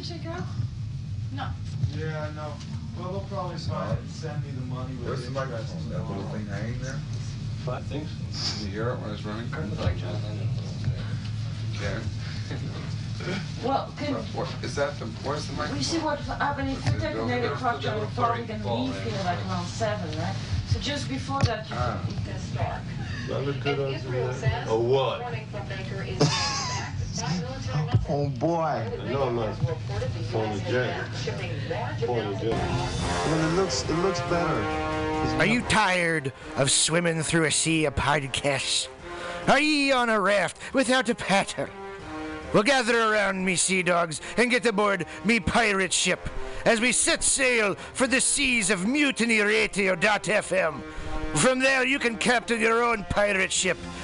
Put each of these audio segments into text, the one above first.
now? No. Yeah, no. Well, they'll probably send send me the money with Where's the interest. microphone? That little thing hanging there? I think so. Did you hear it when I was running? Kind of like John Lennon. Karen? Well, can, What, is that the, where's the we see what happening if you take an eight o'clock on the floor, we can leave here like around seven, right? So just before that, you Ah. can, you can start. Israel says Oh, what? running from Baker is Oh boy. No, I'm not. Phone the jet. Shipping large Phone the of jet. Well, it looks it looks better. Are you tired of swimming through a sea of podcasts? Are ye on a raft without a paddle? Well, gather around me, sea dogs, and get aboard me pirate ship as we set sail for the seas of mutinyradio.fm. From there, you can captain your own pirate ship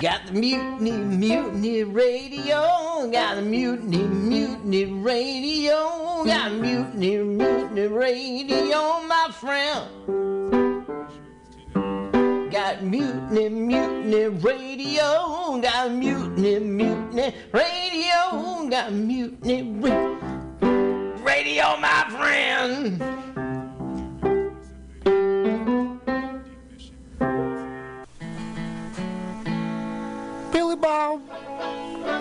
Got the mutiny, mutiny radio. Got the mutiny, mutiny radio. Got the mutiny, mutiny radio, my friend. Got mutiny, mutiny radio. Got mutiny, mutiny radio. Got mutiny ra- radio, my friend.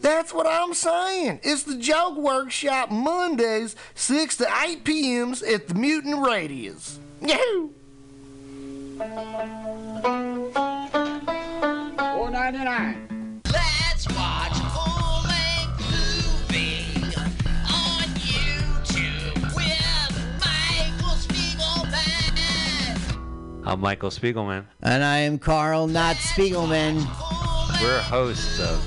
That's what I'm saying. It's the Joke Workshop Mondays, 6 to 8 p.m.s at the Mutant Radios. Yahoo! Four ninety nine. Let's watch a movie on YouTube with Michael Spiegelman. I'm Michael Spiegelman. And I am Carl, not Spiegelman. We're hosts of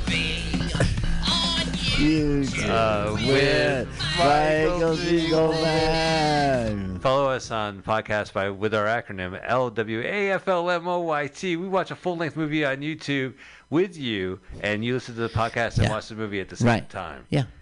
YouTube uh, with Michael Spiegelman. Follow us on podcast by with our acronym LWAFLMOYT. We watch a full length movie on YouTube with you, and you listen to the podcast and Yeah. watch the movie at the same Right. time. Yeah.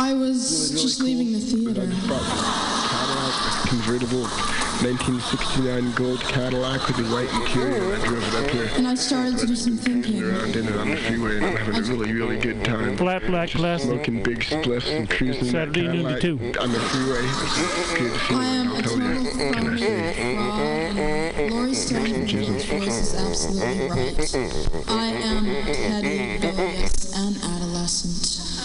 I was just leaving the theater. Cadillac convertible 1969 gold Cadillac with the white interior. I drove it up here. And I started to do some thinking. Around in it on the freeway and I'm having a really, really good time. Flat black Just classic. Smoking big spliffs and cruising in that Saturday noon to Cadillac two. on the freeway. Good I feeling, am I'll a tell total you. What can I say? fraud. Laurie Stone's voice is absolutely right. I am petty, rebellious, and adolescent.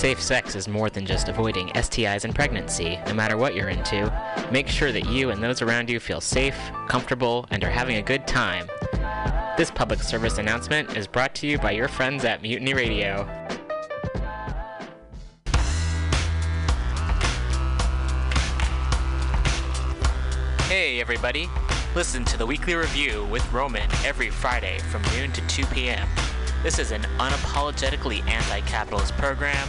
Safe sex is more than just avoiding STIs and pregnancy, no matter what you're into. Make sure that you and those around you feel safe, comfortable, and are having a good time. This public service announcement is brought to you by your friends at Mutiny Radio. Hey, everybody. Listen to the weekly review with Roman every Friday from noon to 2 p.m. This is an unapologetically anti capitalist program.